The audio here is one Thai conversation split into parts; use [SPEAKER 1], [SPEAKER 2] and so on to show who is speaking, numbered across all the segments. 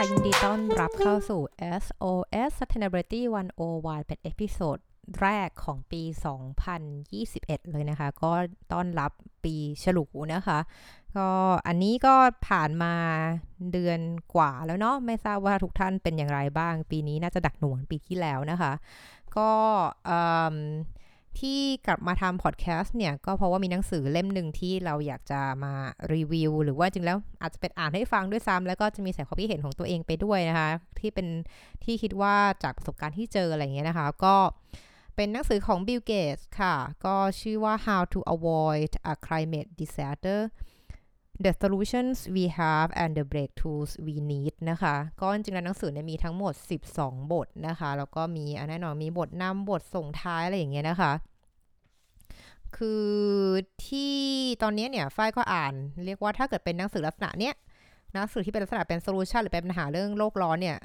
[SPEAKER 1] ค่ะ ยินดีต้อนรับเข้าสู่ SOS Sustainability 101 เป็น episode แรกของปี 2021 เลยนะคะ ก็ต้อนรับปีฉลูนะคะ ก็อันนี้ก็ผ่านมาเดือนกว่าแล้วเนาะ ไม่ทราบว่าทุกท่านเป็นอย่างไรบ้าง ปีนี้น่าจะหนักหน่วงปีที่แล้วนะคะ ก็ ที่กลับมาทำพอดแคสต์เนี่ย ก็เพราะว่ามีหนังสือเล่มหนึ่งที่เราอยากจะมารีวิว หรือว่าจริงแล้วอาจจะเป็นอ่านให้ฟังด้วยซ้ำแล้วก็จะมีใส่ความคิดเห็นของตัวเองไปด้วยนะคะ ที่เป็นที่คิดว่าจากประสบการณ์ที่เจออะไรเงี้ยนะคะ ก็เป็นหนังสือของ Bill Gates ค่ะ ก็ชื่อว่า How to Avoid a Climate Disaster The Solutions We Have and the Breakthroughs We Need นะคะ ก็จริงๆแล้วหนังสือเนี่ยมีทั้งหมด 12 บทนะคะ แล้วก็มีแน่นอนมีบทนำบทส่งท้ายอะไรอย่างเงี้ยนะคะ คือที่ตอนนี้เนี่ยฝ้ายก็อ่าน เรียกว่าถ้าเกิดเป็นหนังสือลักษณะเนี้ยหนังสือที่เป็นลักษณะเป็นโซลูชันหรือเป็นปัญหาเรื่องโลกร้อนเนี่ย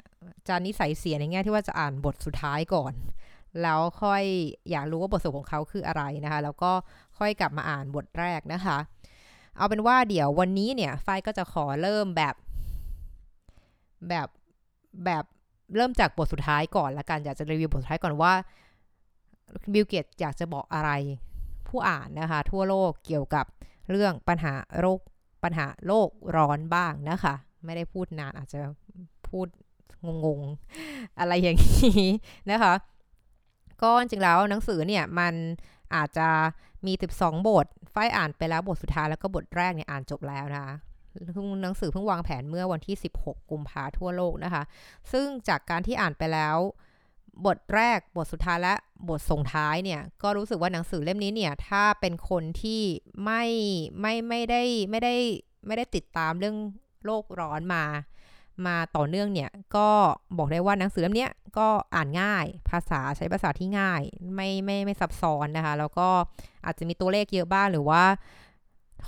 [SPEAKER 1] จะนิสัยเสียในแง่ที่ว่าจะอ่านบทสุดท้ายก่อน แล้วค่อยอยากรู้ว่าบทสรุปของเขาคืออะไรนะคะ แล้วก็ค่อยกลับมาอ่านบทแรกนะคะ เอาเป็นว่าเดี๋ยววันนี้เนี่ยไฟก็จะขอเริ่มแบบแบบแบบเริ่มจากบทสุดท้ายก่อนละกันอยากจะรีวิวบทสุดท้ายก่อนว่าบิลเกตส์อยากจะบอกอะไรผู้อ่านนะคะ ทั่วโลกเกี่ยวกับเรื่องปัญหาโรคปัญหาโลกร้อนบ้างนะคะ ไม่ได้พูดนานอาจจะพูดงงๆ อะไรอย่างนี้นะคะ ก็จริงแล้วหนังสือเนี่ยมันอาจจะ มี 12 บทฝ้ายอ่านไปแล้วบทสุดท้ายแล้วก็บทแรกเนี่ยอ่านจบแล้วนะคะหนังสือเพิ่งวางแผงเมื่อวันที่ 16 กุมภาทั่วโลกนะคะ ซึ่งจากการที่อ่านไปแล้ว บทแรกบทสุดท้ายและบทส่งท้ายเนี่ย ก็รู้สึกว่าหนังสือเล่มนี้เนี่ย ถ้าเป็นคนที่ไม่ไม่ไม่ได้ไม่ได้ไม่ได้ติดตามเรื่องโลกร้อนมา มาต่อเนื่องเนี่ยก็บอกได้ว่าหนังสือเล่มนี้ก็อ่านง่ายภาษาใช้ภาษาที่ง่าย ไม่ไม่ไม่ซับซ้อนนะคะ แล้วก็อาจจะมีตัวเลขเยอะบ้างหรือว่า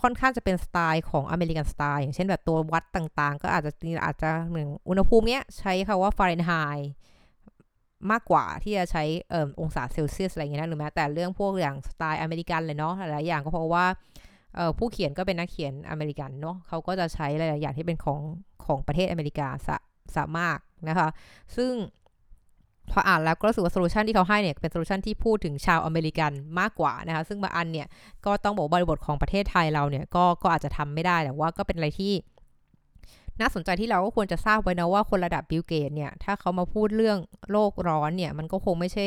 [SPEAKER 1] ค่อนข้างจะเป็นสไตล์ของอเมริกันสไตล์อย่างเช่นแบบตัววัดต่างๆ ก็อาจจะอาจจะหนึ่งอุณหภูมิเนี้ยใช้คำว่าฟาเรนไฮต์มากกว่าที่จะใช้อองศาเซลเซียสอะไรเงี้ยนะหรือแม้แต่เรื่องพวกอย่างสไตล์อเมริกันเลยเนาะหลายอย่างก็เพราะว่า ผู้เขียนก็เป็นนักเขียนอเมริกันเนาะเขาก็จะใช้หลายๆอย่างที่เป็นของของประเทศอเมริกาซะส่วนมากนะคะ ซึ่งพออ่านแล้วก็รู้สึกว่า solution ที่เขาให้เนี่ยเป็น solution ที่พูดถึงชาวอเมริกันมากกว่านะคะ ซึ่งบางอันเนี่ยก็ต้องบอกบริบทของประเทศไทยเราเนี่ยก็ก็อาจจะทำไม่ได้แต่ว่าก็เป็นอะไรที่ น่าสนใจที่เราก็ควรจะทราบไว้นะว่าคนระดับบิลเกตส์เนี่ยถ้าเขามาพูดเรื่องโลกร้อนเนี่ยมันก็คงไม่ใช่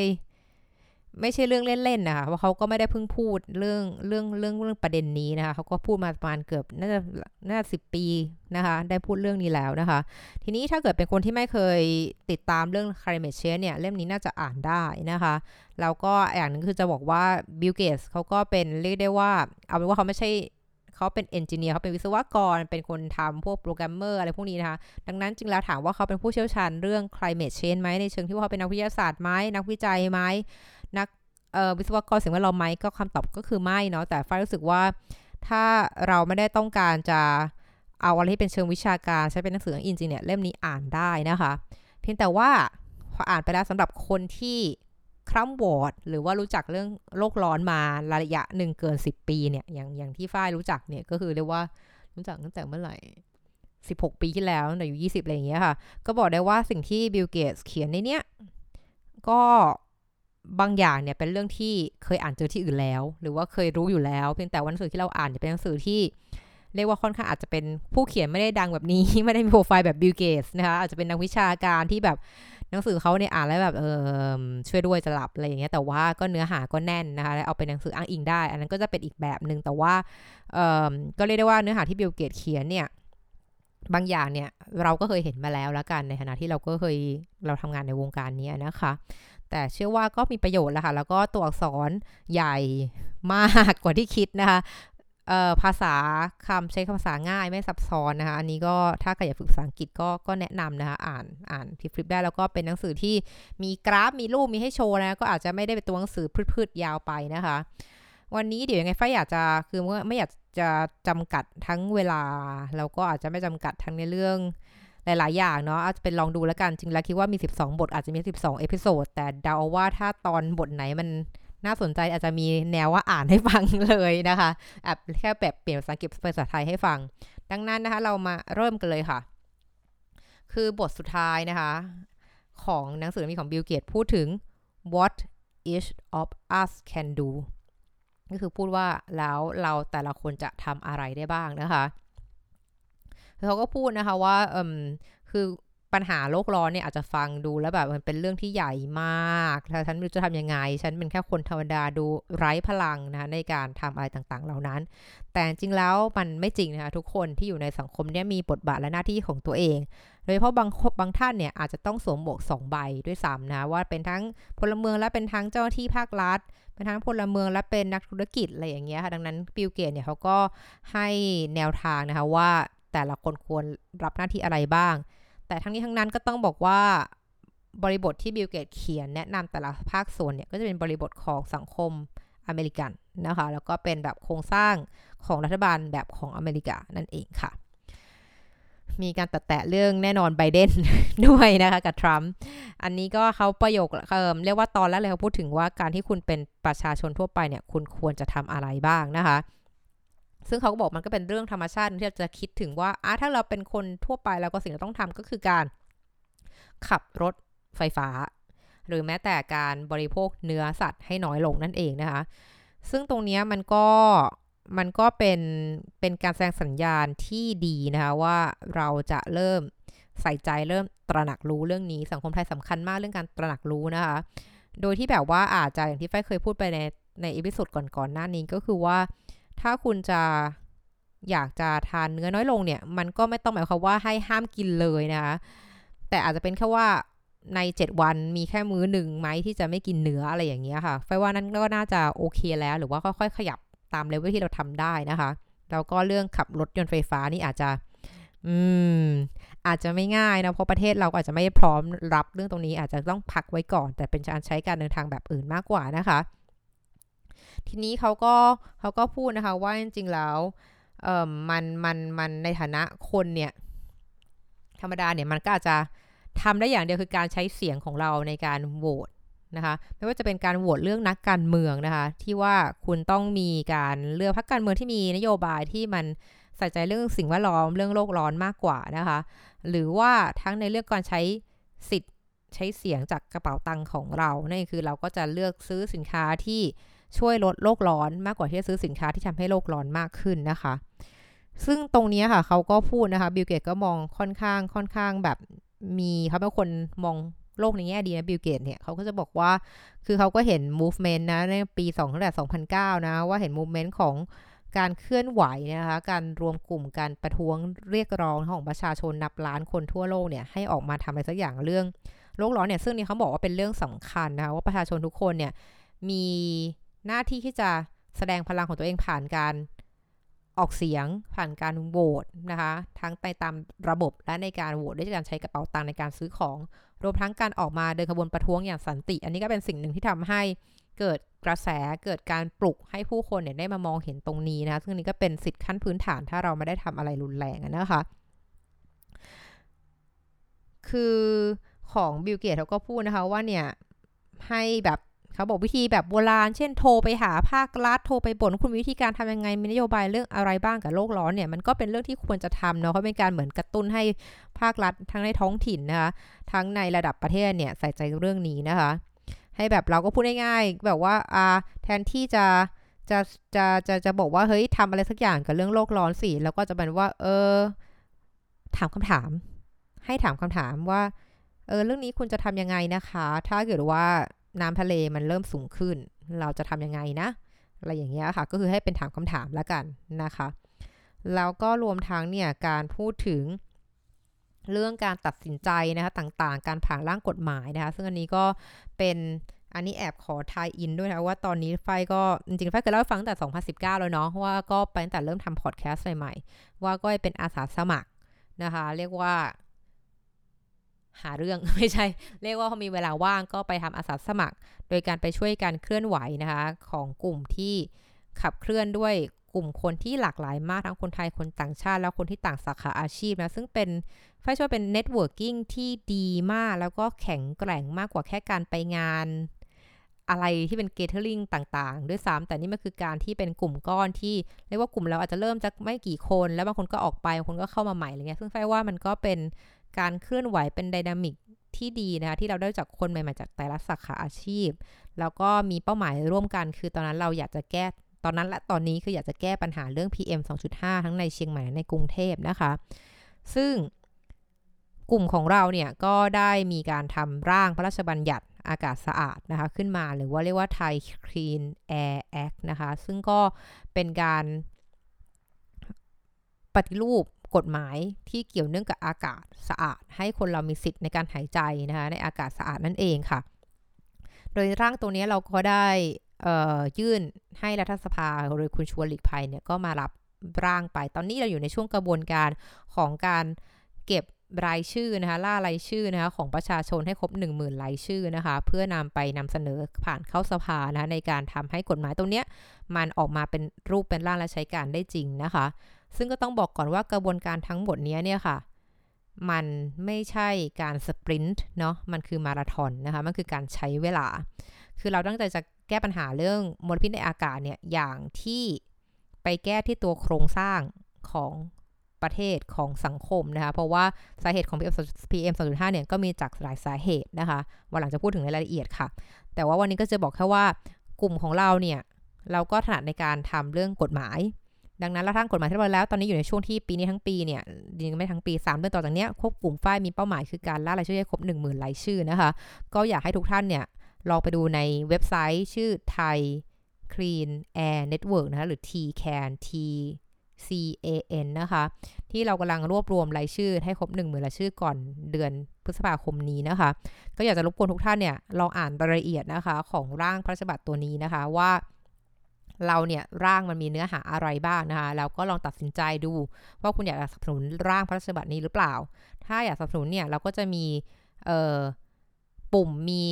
[SPEAKER 1] ไม่ใช่เรื่องเล่นๆนะคะเพราะเขาก็ไม่ได้เพิ่งพูดเรื่องเรื่องเรื่องเรื่องประเด็นนี้นะคะเขาก็พูดมาประมาณเกือบน่าจะน่าสิบปีนะคะ ได้พูดเรื่องนี้แล้วนะคะ ทีนี้ถ้าเกิดเป็นคนที่ไม่เคยติดตามเรื่อง climate change เนี่ย เล่มนี้น่าจะอ่านได้นะคะ แล้วก็อย่างหนึ่งคือจะบอกว่าบิลเกตส์เขาก็เป็นเรียกได้ว่า เอาเป็นว่าเขาไม่ใช่เขาเป็น engineer เขาเป็นวิศวกร เป็นคนทำพวกโปรแกรมเมอร์อะไรพวกนี้นะคะ ดังนั้นจริงแล้วถามว่าเขาเป็นผู้เชี่ยวชาญเรื่อง climate change ไหมในเชิงที่ว่าเขาเป็นนักวิทยาศาสตร์ไหมนักวิจัยไหม วิศวกรสิ่งแวดล้อมไหมก็คำตอบก็คือไม่เนาะแต่ฝ้ายรู้สึกว่าถ้าเราไม่ได้ต้องการจะเอาอะไรที่เป็นเชิงวิชาการใช้เป็นหนังสือ in general เล่มนี้อ่านได้นะคะ เพียงแต่ว่าพออ่านไปแล้วสำหรับคนที่คร่ำหวอดหรือว่ารู้จักเรื่องโลกร้อนมาระยะหนึ่งเกิน 10 ปีเนี่ยอย่างอย่างที่ฝ้ายรู้จักเนี่ยก็คือเรียกว่ารู้จักตั้งแต่เมื่อไหร่ 16 ปีที่แล้วตั้งแต่อยู่ 20 อะไรอย่างเงี้ยค่ะ ก็บอกได้ว่าสิ่งที่บิลเกตส์เขียนในเนี้ยก็ บางอย่างเนี่ยเป็นเรื่องที่เคยอ่านเจอที่อื่นแล้ว หรือว่าเคยรู้อยู่แล้ว เพียงแต่ว่าหนังสือที่เราอ่านเนี่ยเป็นหนังสือที่เรียกว่าค่อนข้างอาจจะเป็นผู้เขียนไม่ได้ดังแบบนี้ ไม่ได้มีโปรไฟล์แบบบิลเกตส์นะคะอาจจะเป็นนักวิชาการที่แบบหนังสือเขาเนี่ยอ่านแล้วแบบเออช่วยด้วยจะหลับอะไรอย่างเงี้ยแต่ว่าก็เนื้อหาก็แน่นนะคะแล้วเอาเป็นหนังสืออ้างอิงได้ อันนั้นก็จะเป็นอีกแบบหนึ่งแต่ว่าเออก็เรียกได้ว่าเนื้อหาที่บิลเกตเขียนเนี่ยบางอย่างเนี่ยเราก็เคยเห็นมาแล้วล้วกันในฐานะที่เราก็เคยเราทำงานในวงการนี้นะคะ แต่เชื่อว่าก็มีประโยชน์แหละค่ะ แล้วก็ตัวอักษรใหญ่มากกว่าที่คิดนะคะภาษาคำใช้ภาษาง่ายไม่ซับซ้อนนะคะ อันนี้ก็ถ้าใครอยากฝึกภาษาอังกฤษก็ก็แนะนำนะคะ อ่านอ่านพิฟลิปได้แล้วก็เป็นหนังสือที่มีกราฟมีรูปมีให้โชว์นะ ก็อาจจะไม่ได้เป็นตัวหนังสือพืดๆยาวไปนะคะ วันนี้เดี๋ยวยังไงฝ้ายอยากจะคือไม่อยากจะจำกัดทั้งเวลา แล้วก็อาจจะไม่จำกัดทั้งในเรื่อง หลาย ๆ อย่างเนาะอาจจะเป็นลองดูแล้วกัน จริงแล้วคิดว่ามี 12 บทอาจจะมี 12 episode แต่เดาว่าถ้าตอนบทไหนมันน่าสนใจอาจจะมีแนวว่าอ่านให้ฟังเลยนะคะแอบแค่แบบเปลี่ยนภาษาอังกฤษเป็นภาษาไทยให้ฟัง ดังนั้นนะคะเรามาเริ่มกันเลยค่ะ คือบทสุดท้ายนะคะ ของหนังสือมีของบิลเกตพูดถึง what each of us can do ก็คือพูดว่าแล้วเราแต่ละคนจะทำอะไรได้บ้างนะคะ เขาก็พูดนะคะว่าเออคือปัญหาโลกร้อนเนี่ยอาจจะฟังดูแล้วแบบมันเป็นเรื่องที่ใหญ่มากถ้าฉันไม่รู้จะทำยังไง ฉันเป็นแค่คนธรรมดาดูไร้พลังนะในการทำอะไรต่างๆ เหล่านั้น แต่จริงแล้วมันไม่จริงนะคะทุกคนที่อยู่ในสังคมเนี่ยมีบทบาทและหน้าที่ของตัวเอง โดยเฉพาะบางบางท่านเนี่ยอาจจะต้องสวมหมวกสองใบด้วยซ้ำนะว่าเป็นทั้งพลเมืองและเป็นทั้งเจ้าหน้าที่ภาครัฐเป็นทั้งพลเมืองและเป็นนักธุรกิจอะไรอย่างเงี้ยค่ะดังนั้นบิลเกตเนี่ยเขาก็ให้แนวทางนะคะว่า แต่ละคนควรรับหน้าที่อะไรบ้าง แต่ทั้งนี้ทั้งนั้นก็ต้องบอกว่าบริบทที่บิลเกตเขียนแนะนำแต่ละภาคส่วนเนี่ยก็จะเป็นบริบทของสังคมอเมริกันนะคะ แล้วก็เป็นแบบโครงสร้างของรัฐบาลแบบของอเมริกานั่นเองค่ะ มีการตัดแตะเรื่องแน่นอนไบเดนด้วยนะคะกับทรัมป์อันนี้ก็เขาประโยคเเรียกว่าตอนแรกเลยเขาพูดถึงว่าการที่คุณเป็นประชาชนทั่วไปเนี่ย คุณควรจะทำอะไรบ้างนะคะ ซึ่งเขาก็บอกมันก็เป็นเรื่องธรรมชาติที่จะคิดถึงว่าอะถ้าเราเป็นคนทั่วไปแล้วก็สิ่งที่ต้องทำก็คือการ ขับรถไฟฟ้า หรือแม้แต่การบริโภคเนื้อสัตว์ให้น้อยลงนั่นเองนะคะ ซึ่งตรงนี้มันก็มันก็เป็นเป็นการแสดงสัญญาณที่ดีนะคะว่าเราจะเริ่มใส่ใจเริ่มตระหนักรู้เรื่องนี้สังคมไทยสำคัญมากเรื่องการตระหนักรู้นะคะ โดยที่แบบว่าอาจจะอย่างที่ฝ้ายเคยพูดไปในใน episode ก่อนๆหน้านี้ก็คือว่า ถ้าคุณจะอยากจะทานเนื้อน้อยลงเนี่ย มันก็ไม่ต้องหมายความว่าให้ห้ามกินเลยนะคะ แต่อาจจะเป็นแค่ว่าใน 7 วันมีแค่มื้อหนึ่งไหมที่จะไม่กินเนื้ออะไรอย่างเงี้ยค่ะไฟว่านั้นก็น่าจะโอเคแล้ว หรือว่าค่อยๆขยับตามเลเวลที่เราทำได้นะคะแล้วก็เรื่องขับรถยนต์ไฟฟ้านี่อาจจะ อืม อาจจะไม่ง่ายนะ เพราะประเทศเราอาจจะไม่พร้อมรับเรื่องตรงนี้อาจจะต้องพักไว้ก่อน แต่เป็นการใช้การเดินทางแบบอื่นมากกว่านะคะ ทีนี้เขาก็เขาก็พูดนะคะว่าจริงๆแล้วเอ่อมันมันมันในฐานะคนเนี่ยธรรมดาเนี่ยมันก็อาจจะทำได้อย่างเดียวคือการใช้เสียงของเราในการโหวตนะคะไม่ว่าจะเป็นการโหวตเรื่องนักการเมืองนะคะ ที่ว่าคุณต้องมีการเลือกพรรคการเมืองที่มีนโยบายที่มันใส่ใจเรื่องสิ่งแวดล้อมเรื่องโลกร้อนมากกว่านะคะ หรือว่าทั้งในเรื่องการใช้สิทธิ์ใช้เสียงจากกระเป๋าตังค์ของเรานั่นคือเราก็จะเลือกซื้อสินค้าที่ ช่วยลดโลกร้อนมากกว่าที่จะซื้อสินค้าที่ทำให้โลกร้อนมากขึ้นนะคะ ซึ่งตรงนี้ค่ะเขาก็พูดนะคะบิลเกตส์ก็มองค่อนข้างค่อนข้างแบบมีเขาเป็นคนมองโลกในแง่ดีนะบิลเกตส์เนี่ยเขาก็จะบอกว่าคือเขาก็เห็น movement นะในปี2ตั้งแต่2009 นะ ว่าเห็น movement ของการเคลื่อนไหวนะคะ การรวมกลุ่มการประท้วงเรียกร้องของประชาชนนับล้านคนทั่วโลกเนี่ยให้ออกมาทำอะไรสักอย่างเรื่องโลกร้อนเนี่ยซึ่งนี่เขาบอกว่าเป็นเรื่องสำคัญนะคะว่าประชาชนทุกคนเนี่ยมี หน้าที่ที่จะแสดงพลังของตัวเองผ่านการออกเสียงผ่านการโหวตนะคะ ทั้งไปตามระบบและในการโหวตด้วยการใช้กระเป๋าตังค์ในการซื้อของ รวมทั้งการออกมาเดินขบวนประท้วงอย่างสันติ อันนี้ก็เป็นสิ่งหนึ่งที่ทำให้เกิดกระแสเกิดการปลุกให้ผู้คนเนี่ยได้มามองเห็นตรงนี้นะซึ่งนี้ก็เป็นสิทธิขั้นพื้นฐานถ้าเราไม่ได้ทำอะไรรุนแรงนะคะ คือของบิลเกตส์เขาก็พูดนะคะว่าเนี่ยให้แบบ เขาบอกวิธีแบบโบราณ เช่นโทรไปหาภาครัฐโทรไปบ่นคุณวิธีการทำยังไงมีนโยบายเรื่องอะไรบ้างกับโลกร้อนเนี่ยมันก็เป็นเรื่องที่ควรจะทำเนาะเขาเป็นการเหมือนกระตุ้นให้ภาครัฐทั้งในท้องถิ่นนะคะทั้งในระดับประเทศเนี่ยใส่ใจเรื่องนี้นะคะ ให้แบบเราก็พูดง่ายๆแบบว่าอ่าแทนที่จะจะจะจะจะบอกว่าเฮ้ยทำอะไรสักอย่างกับเรื่องโลกร้อนสิแล้วก็จะเป็นว่า เออ ถามคำถาม ให้ถามคำถามว่า เออ เรื่องนี้คุณจะทำยังไงนะคะ ถ้าเกิดว่า น้ำทะเลมันเริ่มสูงขึ้น เราจะทำยังไงนะ อะไรอย่างเงี้ยค่ะ ก็คือให้เป็นถามคำถามแล้วกันนะคะ แล้วก็รวมทั้งเนี่ยการพูดถึงเรื่องการตัดสินใจนะคะต่างๆ การผ่านร่างกฎหมายนะคะ ซึ่งอันนี้ก็เป็นอันนี้แอบขอทายอินด้วยนะว่าตอนนี้ไฟก็จริงๆไฟเคยเล่าฟังแต่ 2019 แล้วเนาะว่าก็ไปตั้งแต่เริ่มทำพอดแคสต์ใหม่ๆ ว่าก็เป็นอาสาสมัครนะคะ เรียกว่า หาเรื่องไม่ใช่ เรียกว่าเขามีเวลาว่างก็ไปทำอาสาสมัคร โดยการไปช่วยการเคลื่อนไหวนะคะ ของกลุ่มที่ขับเคลื่อนด้วยกลุ่มคนที่หลากหลายมากทั้งคนไทยคนต่างชาติ แล้วคนที่ต่างสาขาอาชีพนะ ซึ่งเป็นฝ้ายว่าเป็น networking ที่ดีมาก แล้วก็แข็งแกร่งมากกว่าแค่การไปงาน อะไรที่เป็น gathering ต่างๆ ด้วยซ้ำแต่นี่มันคือการที่เป็นกลุ่มก้อนที่เรียกว่ากลุ่มเราอาจจะเริ่มจากไม่กี่คน แล้วบางคนก็ออกไปบางคนก็เข้ามาใหม่อะไรเงี้ยซึ่งไฟว่ามันก็เป็น การเคลื่อนไหวเป็นไดนามิกที่ดีนะคะที่เราได้จากคนใหม่ๆจากแต่ละสาขาอาชีพ แล้วก็มีเป้าหมายร่วมกัน คือตอนนั้นเราอยากจะแก้ตอนนั้นและตอนนี้คืออยากจะแก้ปัญหาเรื่อง PM 2.5 ทั้งในเชียงใหม่และในกรุงเทพนะคะ ซึ่งกลุ่มของเราเนี่ยก็ได้มีการทำร่างพระราชบัญญัติอากาศสะอาดนะคะ ขึ้นมาหรือว่าเรียกว่า Thai Clean Air Act นะคะ ซึ่งก็เป็นการปฏิรูป กฎหมายที่เกี่ยวเนื่องกับอากาศสะอาด ให้คนเรามีสิทธิ์ในการหายใจนะคะในอากาศสะอาดนั่นเองค่ะ โดยร่างตัวนี้เราก็ได้ยื่นให้รัฐสภาโดยคุณชวนหลีกภัยเนี่ยก็มารับร่างไป ตอนนี้เราอยู่ในช่วงกระบวนการของการเก็บรายชื่อนะคะล่ารายชื่อนะคะของประชาชนให้ครบ 1 0,000รายชื่อนะคะเพื่อนำไปนำเสนอผ่านเข้าสภานะะในการทำให้กฎหมายตรงนี้มันออกมาเป็นรูปเป็นร่างและใช้การได้จริงนะคะ ซึ่งก็ต้องบอกก่อนว่ากระบวนการทั้งหมดนี้เนี่ยค่ะ มันไม่ใช่การสปรินต์เนาะ มันคือมาราธอนนะคะ มันคือการใช้เวลา คือเราตั้งใจจะแก้ปัญหาเรื่องมลพิษในอากาศเนี่ย อย่างที่ไปแก้ที่ตัวโครงสร้างของประเทศของสังคมนะคะ เพราะว่าสาเหตุของ PM 2.5เนี่ยก็มีจากหลายสาเหตุนะคะวันหลังจะพูดถึงในรายละเอียดค่ะ แต่ว่าวันนี้ก็จะบอกแค่ว่ากลุ่มของเราเนี่ย เราก็ถนัดในการทำเรื่องกฎหมาย ดังนั้นเราทั้งกฎหมายที่เราแล้ว ตอนนี้อยู่ในช่วงที่ปีนี้ทั้งปีเนี่ยยังไม่ทั้งปี 3 เดือนต่อจากนี้ควบกลุ่มฝ้ายมีเป้าหมายคือการล่ารายชื่อให้ครบ 1 0,000รายชื่อนะคะ ก็อยากให้ทุกท่านเนี่ยลองไปดูในเว็บไซต์ชื่อไทย Clean Air Network นะคะหรือ TCAN T CAN นะคะ ที่เรากำลังรวบรวมรายชื่อให้ครบ1 0,000รายชื่อก่อนเดือนพฤษภาคมนี้นะคะ ก็อยากจะรบกวนทุกท่านเนี่ยลองอ่านรายละเอียดนะคะของร่างพระราชบัญญัติตัวนี้นะคะว่า เราเนี่ยร่างมันมีเนื้อหาอะไรบ้างนะคะแล้วก็ลองตัดสินใจดู ว่าคุณอยากสนับสนุนร่างพระราชบัญญัตินี้หรือเปล่า ถ้าอยากสนับสนุนเนี่ยเราก็จะมีปุ่มมี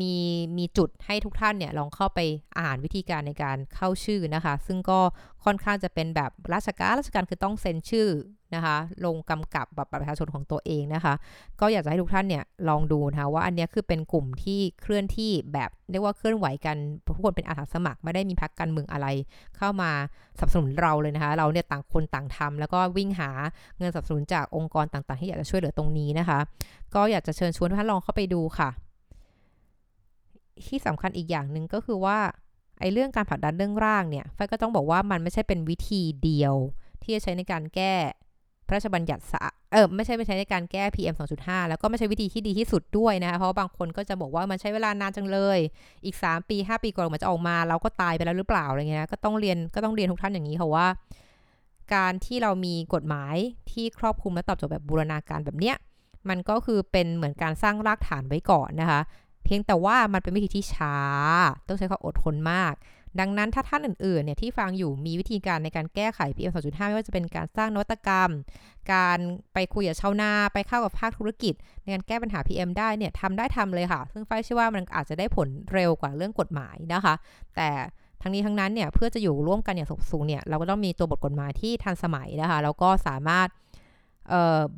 [SPEAKER 1] มีมีจุดให้ทุกท่านเนี่ยลองเข้าไปอ่านวิธีการในการเข้าชื่อนะคะ ซึ่งก็ค่อนข้างจะเป็นแบบราชการราชการคือต้องเซ็นชื่อนะคะ ลงกำกับแบบประชาชนของตัวเองนะคะ ก็อยากจะให้ทุกท่านเนี่ยลองดูนะคะว่าอันนี้คือเป็นกลุ่มที่เคลื่อนที่แบบเรียกว่าเคลื่อนไหวกันทุกคนเป็นอาสาสมัครไม่ได้มีพักการเมืองอะไร เข้ามาสนับสนุนเราเลยนะคะ เราเนี่ยต่างคนต่างทำแล้วก็วิ่งหาเงินสนับสนุนจากองค์กรต่างๆ ที่อยากจะช่วยเหลือตรงนี้นะคะ ก็อยากจะเชิญชวนทุกท่านลองเข้าไปดูค่ะ ที่สำคัญอีกอย่างหนึ่งก็คือว่าไอ้เรื่องการผลักดันเรื่องร่างเนี่ยไฟก็ต้องบอกว่ามันไม่ใช่เป็นวิธีเดียว ที่จะใช้ในการแก้พระราชบัญญัติสะเออไม่ใช่ไม่ใช้ในการแก้ PM 2.5 แล้วก็ไม่ใช่วิธีที่ดีที่สุดด้วยนะคะเพราะบางคนก็จะบอกว่ามันใช้เวลานานจังเลย อีก 3 ปี 5 ปีก่อนมันจะออกมา เราก็ตายไปแล้วหรือเปล่าอะไรเงี้ยก็ต้องเรียนก็ต้องเรียนทุกท่านอย่างนี้ค่ะว่า การที่เรามีกฎหมายที่ครอบคลุมและตอบโจทย์แบบบูรณาการแบบเนี้ยมันก็คือเป็นเหมือนการสร้างรากฐานไว้ก่อนนะคะ พียงแต่ว่ามันเป็นวิธีที่ช้า ต้องใช้ความอดทนมาก ดังนั้นถ้าท่านอื่นๆเนี่ยที่ฟังอยู่มีวิธีการในการแก้ไข PM 2.5 ไม่ว่าจะเป็นการสร้างนวัตกรรม การไปคุยกับชาวนาไปเข้ากับภาคธุรกิจ ในการแก้ปัญหา PM ได้เนี่ยทำได้ทำเลยค่ะ ซึ่งไฟเชื่อว่ามันอาจจะได้ผลเร็วกว่าเรื่องกฎหมายนะคะ แต่ทั้งนี้ทั้งนั้นเนี่ยเพื่อจะอยู่ร่วมกันอย่างสูงเนี่ยเราก็ต้องมีตัวบทกฎหมายที่ทันสมัยนะคะแล้วก็สามารถ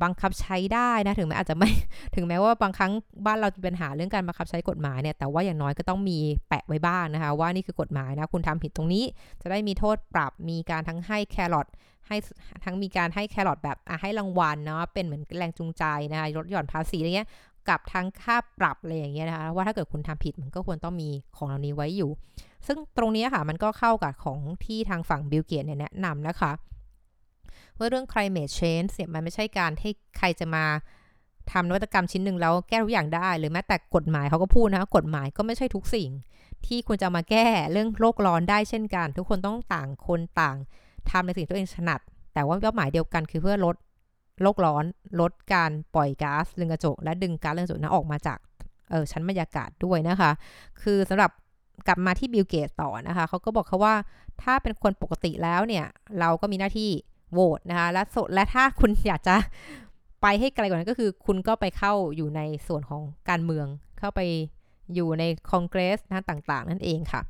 [SPEAKER 1] บังคับใช้ได้นะถึงแม้อาจจะไม่ถึงแม้ว่าบางครั้งบ้านเราจะเป็นหาเรื่องการบังคับใช้กฎหมายเนี่ยแต่ว่าอย่างน้อยก็ต้องมีแปะไว้บ้างนะคะ ว่านี่คือกฎหมายนะคุณทำผิดตรงนี้ จะได้มีโทษปรับมีการทั้งให้แครอทให้ทั้งมีการให้แครอทแบบให้รางวัลเนาะเป็นเหมือนแรงจูงใจนะคะลดหย่อนภาษีอะไรเงี้ยกับทั้งค่าปรับอะไรอย่างเงี้ยนะคะว่าถ้าเกิดคุณทำผิดมันก็ควรต้องมีของเหล่านี้ไว้อยู่ ซึ่งตรงนี้ค่ะมันก็เข้ากับของที่ทางฝั่งบิลเกียนเนี่ยแนะนำนะคะ ว่าเรื่อง climate change เนี่ยมันไม่ใช่การให้ใครจะมาทำนวัตกรรมชิ้นหนึ่งแล้วแก้ทุกอย่างได้ หรือแม้แต่กฎหมายเขาก็พูดนะกฎหมายก็ไม่ใช่ทุกสิ่ง ที่คุณจะมาแก้เรื่องโลกร้อนได้เช่นกัน ทุกคนต้องต่างคนต่างทำในสิ่งที่ตัวเองถนัด แต่ว่าเป้าหมายเดียวกันคือเพื่อลดโลกร้อน ลดการปล่อยก๊าซเรือนกระจก และดึงก๊าซเรือนกระจกนั้นออกมาจากเออชั้นบรรยากาศด้วยนะคะ คือสำหรับกลับมาที่บิลเกตต่อนะคะเขาก็บอกเขาว่าถ้าเป็นคนปกติแล้วเนี่ย เราก็มีหน้าที่ โหวตนะคะและและถ้าคุณอยากจะไปให้ไกลกว่านั้นก็คือ คุณก็ไปเข้าอยู่ในส่วนของการเมือง เข้าไปอยู่ในคอนเกรสนะต่างๆ นั่นเองค่ะ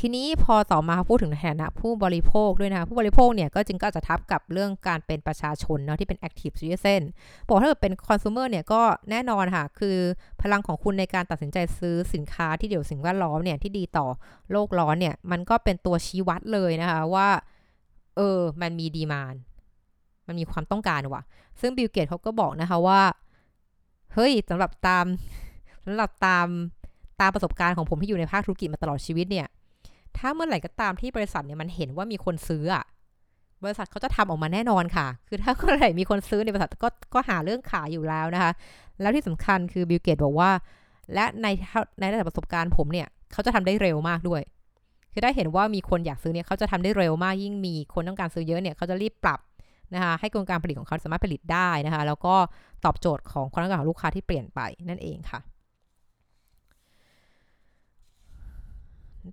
[SPEAKER 1] ทีนี้พอต่อมาพูดถึงในฐานะผู้บริโภคด้วยนะคะผู้บริโภคเนี่ยก็จึงก็จะทับกับเรื่องการเป็นประชาชนเนาะที่เป็น active citizen บอกถ้าเกิดเป็น consumer เนี่ยก็แน่นอนค่ะ คือพลังของคุณในการตัดสินใจซื้อสินค้าที่เดี๋ยวสิ่งแวดล้อมเนี่ยที่ดีต่อโลกร้อนเนี่ยมันก็เป็นตัวชี้วัดเลยนะคะว่า เออ มันมี demand มันมีความต้องการว่ะ ซึ่งบิลเกตส์เขาก็บอกนะคะว่า เฮ้ยสำหรับตามสำหรับตามตามประสบการณ์ของผมที่อยู่ในภาคธุรกิจมาตลอดชีวิตเนี่ย ถ้าเมื่อไหร่ก็ตามที่บริษัทเนี่ยมันเห็นว่ามีคนซื้ออะบริษัทเขาจะทำออกมาแน่นอนค่ะ คือถ้าเมื่อไหร่มีคนซื้อในบริษัทก็ก็หาเรื่องขายอยู่แล้วนะคะ แล้วที่สำคัญคือบิลเกตส์บอกว่า และในในระดับประสบการณ์ผมเนี่ย เขาจะทำได้เร็วมากด้วย คือได้เห็นว่ามีคนอยากซื้อเนี่ยเขาจะทำได้เร็วมากยิ่งมีคนต้องการซื้อเยอะเนี่ยเขาจะรีบปรับนะคะให้กลการผลิตของเขาสามารถผลิตได้นะคะ แล้วก็ตอบโจทย์ของความต้องการของลูกค้าที่เปลี่ยนไปนั่นเองค่ะ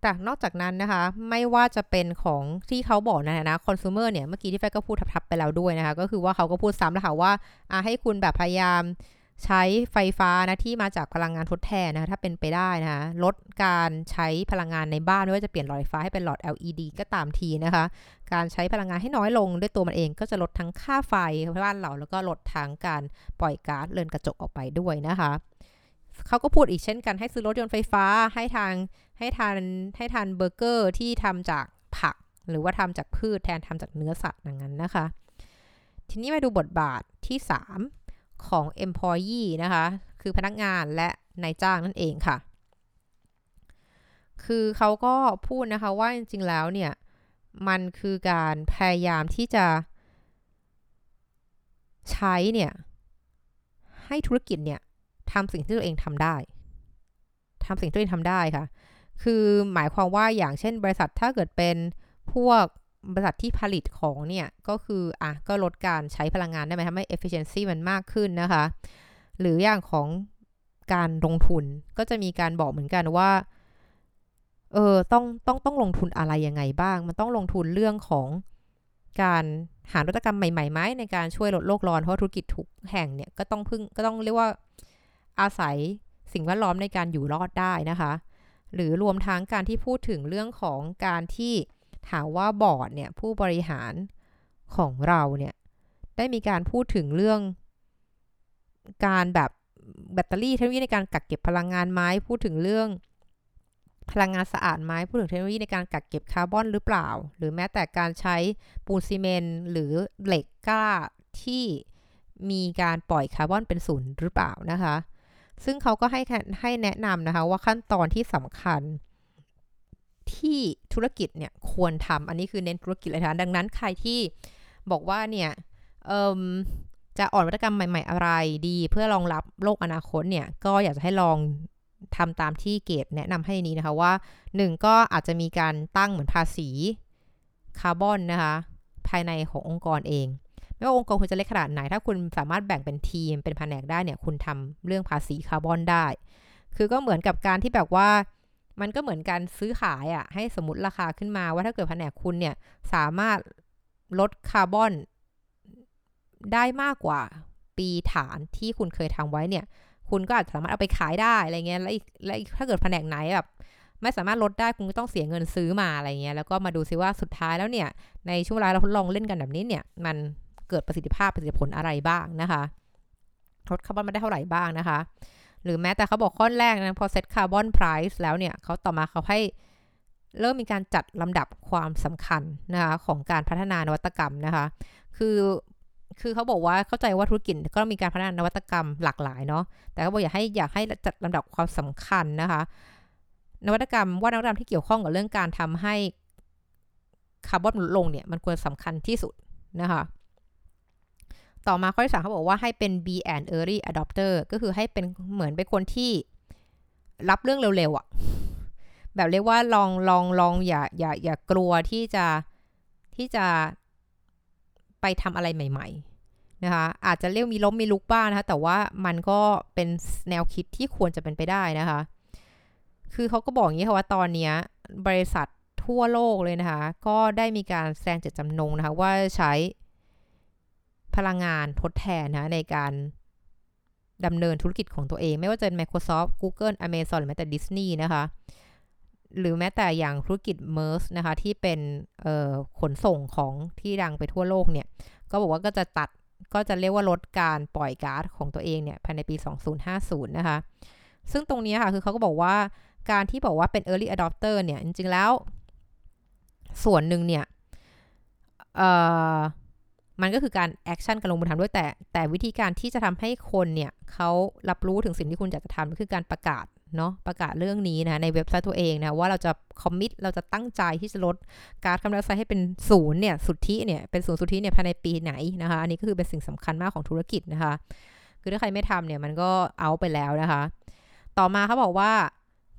[SPEAKER 1] แต่นอกจากนั้นนะคะ ไม่ว่าจะเป็นของที่เขาบอกนะนะคอน sumer เนี่ยเมื่อกี้ที่แฟก็พูดทับๆไปแล้วด้วยนะคะ ก็คือว่าเขาก็พูดซ้ำแล้วค่ะว่าให้คุณแบบพยายาม ใช้ไฟฟ้านะที่มาจากพลังงานทดแทนนะคะถ้าเป็นไปได้นะคะลดการใช้พลังงานในบ้านไม่ว่าจะเปลี่ยนหลอดไฟฟ้าให้เป็นหลอด LED ก็ตามทีนะคะ การใช้พลังงานให้น้อยลงด้วยตัวมันเองก็จะลดทั้งค่าไฟบ้านเราแล้วก็ลดทั้งการปล่อยก๊าซเรือนกระจกออกไปด้วยนะคะเขาก็พูดอีกเช่นกันให้ซื้อรถยนต์ไฟฟ้าให้ทางให้ทานให้ทานเบอร์เกอร์ที่ทำจากผัก หรือว่าทำจากพืชแทนทำจากเนื้อสัตว์อย่างนั้นนะคะ ทีนี้มาดูบทบาทที่ 3 ของ employee นะคะ คือพนักงานและนายจ้างนั่นเองค่ะ คือเขาก็พูดนะคะว่าจริงๆแล้วเนี่ย มันคือการพยายามที่จะใช้เนี่ยให้ธุรกิจเนี่ยทำสิ่งที่ตัวเองทำได้ทำสิ่งที่ตัวเองทำได้ค่ะ คือหมายความว่าอย่างเช่นบริษัทถ้าเกิดเป็นพวก บริษัทที่ผลิตของเนี่ย ก็คืออะก็ลดการใช้พลังงานได้ไหมทำให้ efficiency มันมากขึ้นนะคะ หรืออย่างของการลงทุนก็จะมีการบอกเหมือนกันว่าเออต้องต้องต้องลงทุนอะไรยังไงบ้าง มันต้องลงทุนเรื่องของการหานวัตกรรมใหม่ๆไหมในการช่วยลดโลกร้อนเพราะธุรกิจทุกแห่งเนี่ยก็ต้องพึ่งก็ต้องเรียกว่าอาศัยสิ่งแวดล้อมในการอยู่รอดได้นะคะ หรือรวมทั้งการที่พูดถึงเรื่องของการที่ ถามว่าบอร์ดเนี่ยผู้บริหารของเราเนี่ยได้มีการพูดถึงเรื่อง การแบบแบตเตอรี่เทคโนโลยีในการกักเก็บพลังงานไหมพูดถึงเรื่อง พลังงานสะอาดไหมพูดถึงเทคโนโลยีในการกักเก็บคาร์บอนหรือเปล่า หรือแม้แต่การใช้ปูนซีเมนต์หรือเหล็กกล้าที่มีการปล่อยคาร์บอนเป็นศูนย์หรือเปล่านะคะ ซึ่งเขาก็ให้ให้แนะนำนะคะว่าขั้นตอนที่สำคัญ ที่ธุรกิจเนี่ยควรทำอันนี้คือเน้นธุรกิจเลยนะดังนั้นใครที่บอกว่าเนี่ยจะอ่อนวัตกรรมใหม่ ๆ อะไรดีเพื่อรองรับโลกอนาคตเนี่ยก็อยากจะให้ลองทำตามที่เกตแนะนำให้นี้นะคะว่า 1 ก็อาจจะมีการตั้งเหมือนภาษีคาร์บอนนะคะภายในขององค์กรเอง ไม่ว่าองค์กรคุณจะเล็กขนาดไหน ถ้าคุณสามารถแบ่งเป็นทีมเป็นแผนกได้เนี่ยคุณทำเรื่องภาษีคาร์บอนได้ คือก็เหมือนกับการที่แบบว่า มันก็เหมือนการซื้อขายอะ่ะให้สมมติราคาขึ้นมาว่าถ้าเกิดแผนกคุณเนี่ยสามารถลดคาร์บอนได้มากกว่าปีฐานที่คุณเคยทำไว้เนี่ย คุณก็อาจจะสามารถเอาไปขายได้อะไรเงี้ยแล้วอีกแล้วถ้าเกิดแผนกไหนแบบไม่สามารถลดได้คุณก็ต้องเสียเงินซื้อมาอะไรเงี้ยแล้วก็มาดูซิว่าสุดท้ายแล้วเนี่ย ในช่วงเวลาเราทดลองเล่นกันแบบนี้เนี่ย มันเกิดประสิทธิภาพประสิทธิผลอะไรบ้างนะคะลดคาร์บอนมาได้เท่าไหร่บ้างนะคะ หรือแม้แต่เขาบอกข้อแรกนะพอ set carbon price แล้วเนี่ยเขาต่อมาเขาให้เริ่มมีการจัดลำดับความสำคัญนะคะของการพัฒนานวัตกรรมนะคะ คือคือเขาบอกว่าเข้าใจว่าธุรกิจก็มีการพัฒนานวัตกรรมหลากหลายเนาะแต่เขาบอกอยากให้อยากให้จัดลำดับความสำคัญนะคะ นวัตกรรมว่านวัตกรรมที่เกี่ยวข้องกับเรื่องการทำให้คาร์บอนลดลงเนี่ยมันควรสำคัญที่สุดนะคะ ต่อมาข้อที่สามเขาบอกว่าให้เป็น be an early adopter ก็คือให้เป็นเหมือนเป็นคนที่รับเรื่องเร็วๆอะ่ะ แบบเรียกว่าลองลองลองอย่าอย่าอย่ากลัวที่จะที่จะไปทำอะไรใหม่ ๆ นะคะ อาจจะเรียกมีล้มมีลุกบ้างนะคะ แต่ว่ามันก็เป็นแนวคิดที่ควรจะเป็นไปได้นะคะ คือเขาก็บอกอย่างนี้ค่ะว่าตอนนี้บริษัททั่วโลกเลยนะคะ ก็ได้มีการแสดงเจตจำนงนะคะ ว่าใช้ พลังงานทดแทนนะในการดำเนินธุรกิจของตัวเอง ไม่ว่าจะเป็น Microsoft Google Amazon หรือแม้แต่ Disney นะคะ หรือแม้แต่อย่างธุรกิจ MERS นะคะ ที่เป็นขนส่งของที่ดังไปทั่วโลกเนี่ย ก็บอกว่าก็จะตัดก็จะเรียกว่าลดการปล่อยก๊าซของตัวเองเนี่ยภายในปี 2050 นะคะ ซึ่งตรงนี้ค่ะ คือเขาก็บอกว่าการที่บอกว่าเป็น early adopter เนี่ย จริงๆแล้ว ส่วนหนึ่งเนี่ย มันก็คือการ action การลงมือทำด้วยแต่ แต่วิธีการที่จะทำให้คนเนี่ยเขารับรู้ถึงสิ่งที่คุณอยากจะทำก็คือการประกาศเนาะประกาศเรื่องนี้นะในเว็บไซต์ตัวเองนะว่าเราจะ commit เราจะตั้งใจที่จะลดการคาร์บอนไดออกไซให้เป็นศูนย์เนี่ยสุทธิเนี่ยเป็นศูนย์สุทธิเนี่ยภายในปีไหนนะคะอันนี้ก็คือเป็นสิ่งสำคัญมากของธุรกิจนะคะ คือถ้าใครไม่ทำเนี่ยมันก็เอาไปแล้วนะคะ ต่อมาเขาบอกว่า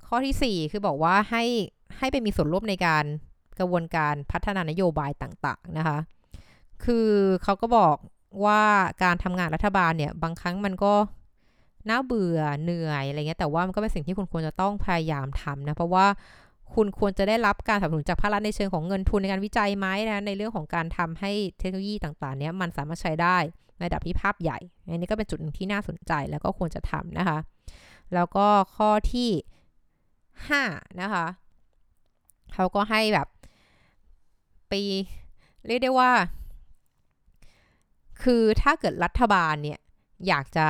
[SPEAKER 1] ข้อที่ 4 คือบอกว่าให้ให้ไปมีส่วนร่วมในการกระบวนการพัฒนานโยบายต่างๆนะคะ คือเขาก็บอกว่าการทำงานรัฐบาลเนี่ย บางครั้งมันก็น่าเบื่อเหนื่อยอะไรเงี้ยแต่ว่ามันก็เป็นสิ่งที่คุณควรจะต้องพยายามทำนะเพราะว่าคุณควรจะได้รับการสนับสนุนจากภาครัฐในเชิงของเงินทุนในการวิจัยไหมนะในเรื่องของการทำให้เทคโนโลยีต่างๆเนี้ยมันสามารถใช้ได้ในระดับที่ภาพใหญ่ อันนี้ก็เป็นจุดหนึ่งที่น่าสนใจแล้วก็ควรจะทำนะคะ แล้วก็ข้อที่ 5 นะคะเขาก็ให้แบบไปเรียกได้ว่า คือถ้าเกิดรัฐบาลเนี่ยอยากจะ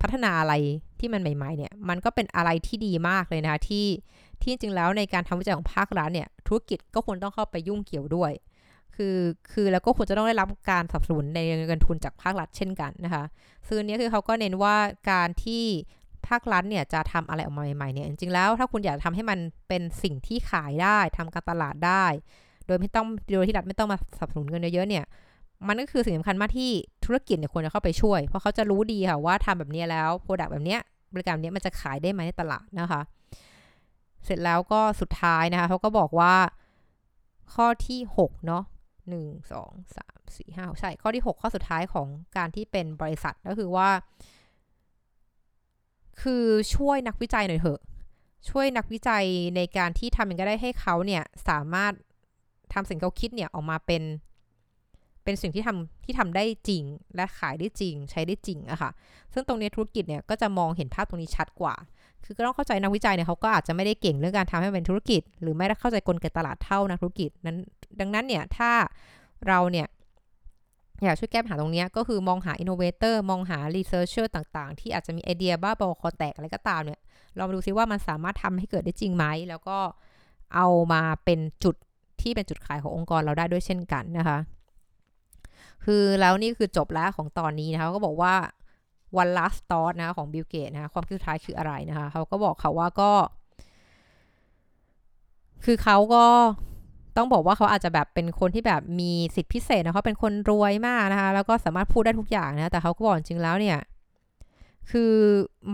[SPEAKER 1] พัฒนาอะไรที่มันใหม่ๆเนี่ยมันก็เป็นอะไรที่ดีมากเลยนะคะที่ที่จริงแล้วในการทำวิจัยของภาครัฐเนี่ยธุรกิจก็ควรต้องเข้าไปยุ่งเกี่ยวด้วย คือคือแล้วก็ควรจะต้องได้รับการสนับสนุนในเงินทุนจากภาครัฐเช่นกันนะคะซึ่งนี้คือเขาก็เน้นว่าการที่ภาครัฐเนี่ยจะทำอะไรออกมาใหม่ๆเนี่ยจริงๆแล้วถ้าคุณอยากทำให้มันเป็นสิ่งที่ขายได้ทำการตลาดได้ โดยไม่ต้องโดยที่รัฐไม่ต้องมาสนับสนุนเงินเยอะๆเนี่ย มันก็คือสิ่งสำคัญมากที่ธุรกิจเนี่ยควรจะเข้าไปช่วย เพราะเขาจะรู้ดีค่ะว่าทำแบบนี้แล้วโปรดักต์แบบนี้บริการนี้มันจะขายได้ไหมในตลาดนะคะ เสร็จแล้วก็สุดท้ายนะคะเขาก็บอกว่าข้อที่6เนาะหนึ่งสองสามสี่ห้าใช่ ข้อที่ 6 ข้อสุดท้ายของการที่เป็นบริษัทก็คือว่า คือช่วยนักวิจัยหน่อยเถอะ ช่วยนักวิจัยในการที่ทำยังไงได้ให้เขาเนี่ย สามารถทำสิ่งเขาคิดเนี่ยออกมาเป็น เป็นสิ่งที่ทำที่ทำได้จริง และขายได้จริง ใช้ได้จริงอะค่ะ ซึ่งตรงนี้ธุรกิจเนี่ยก็จะมองเห็นภาพตรงนี้ชัดกว่า คือก็ต้องเข้าใจนักวิจัยเนี่ยเขาก็อาจจะไม่ได้เก่งเรื่องการทำให้เป็นธุรกิจ หรือไม่ได้เข้าใจกลไกตลาดเท่านักธุรกิจนั้น ดังนั้นเนี่ยถ้าเราเนี่ยอยากช่วยแก้ปัญหาตรงนี้ก็คือมองหา innovator มองหา researcher ต่างๆ ที่อาจจะมีไอเดียบ้าบอคอแตกอะไรก็ตามเนี่ยเรามาดูซิว่ามันสามารถทำให้เกิดได้จริงไหม แล้วก็เอามาเป็นจุดที่เป็นจุดขายขององค์กรเราได้ด้วยเช่นกันนะคะ คือแล้วนี่คือจบแล้วของตอนนี้นะคะก็บอกว่า one last thought นะของบิลเกตนะคะความคิดสุดท้ายคืออะไรนะคะเขาก็บอกเขาว่าก็ คือเขาก็ต้องบอกว่าเขาอาจจะแบบเป็นคนที่แบบมีสิทธิพิเศษนะเขาเป็นคนรวยมากนะคะแล้วก็สามารถพูดได้ทุกอย่างนะแต่เขาก็บอกจริงแล้วเนี่ย คือ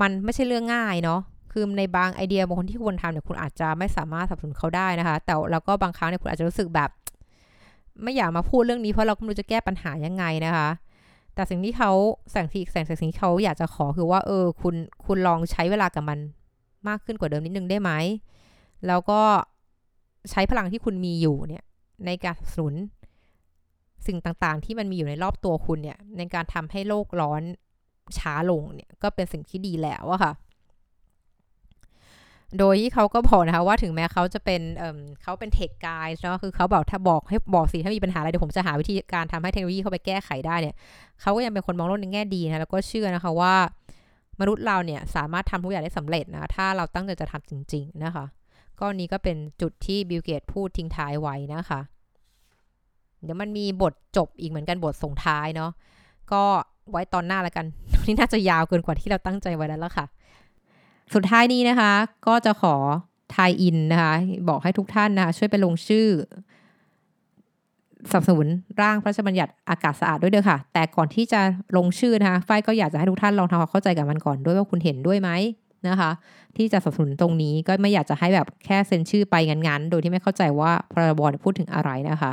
[SPEAKER 1] มันไม่ใช่เรื่องง่ายเนาะคือในบางไอเดียบางคนที่ควรทำเนี่ยคุณอาจจะไม่สามารถสับสนุนเขาได้นะคะ แต่แล้วก็บางครั้งเนี่ยคุณอาจจะรู้สึกแบบ ไม่อยากมาพูดเรื่องนี้เพราะเราไม่รู้จะแก้ปัญหายังไงนะคะ แต่สิ่งที่เขาแสงที่แสงสิ่งที่เขาอยากจะขอคือว่า เออ คุณคุณลองใช้เวลากับมันมากขึ้นกว่าเดิมนิดนึงได้ไหม แล้วก็ใช้พลังที่คุณมีอยู่เนี่ย ในการสนุน สิ่งต่างๆ ที่มันมีอยู่ในรอบตัวคุณเนี่ย ในการทำให้โลกร้อนช้าลงเนี่ย ก็เป็นสิ่งที่ดีแล้วอะค่ะ โดยที่เขาก็บอกนะคะว่าถึงแม้เขาจะเป็นเเขาเป็นเทคไกด์เนาะคือเขาบอกถ้าบอกให้บอกสิถ้ามีปัญหาอะไรเดี๋ยวผมจะหาวิธีการทำให้เทคโนโลยีเข้าไปแก้ไขได้เนี่ยเขาก็ยังเป็นคนมองโลกในแง่ดีนะแล้วก็เชื่อนะคะว่ามนุษย์เราเนี่ยสามารถทำทุกอย่างได้สำเร็จนะถ้าเราตั้งใจจะทำจริง ๆ นะคะ ก็นี้ก็เป็นจุดที่บิลเกตพูดทิ้งท้ายไว้นะคะ เดี๋ยวมันมีบทจบอีกเหมือนกันบทส่งท้ายเนาะก็ไว้ตอนหน้าแล้วกันนี่น่าจะยาวเกินกว่าที่เราตั้งใจไว้แล้วล่ะค่ะ สุดท้ายนี้นะคะ ก็จะขอทายอินนะคะ บอกให้ทุกท่านนะคะช่วยไปลงชื่อสนับสนุนร่างพระราชบัญญัติอากาศสะอาดด้วยเด้อค่ะ แต่ก่อนที่จะลงชื่อนะคะฝ้ายก็อยากจะให้ทุกท่านลองทำความเข้าใจกับมันก่อนด้วยว่าคุณเห็นด้วยไหมนะคะ ที่จะสนับสนุนตรงนี้ก็ไม่อยากจะให้แบบแค่เซ็นชื่อไปงั้นๆ โดยที่ไม่เข้าใจว่าพรบพูดถึงอะไรนะคะ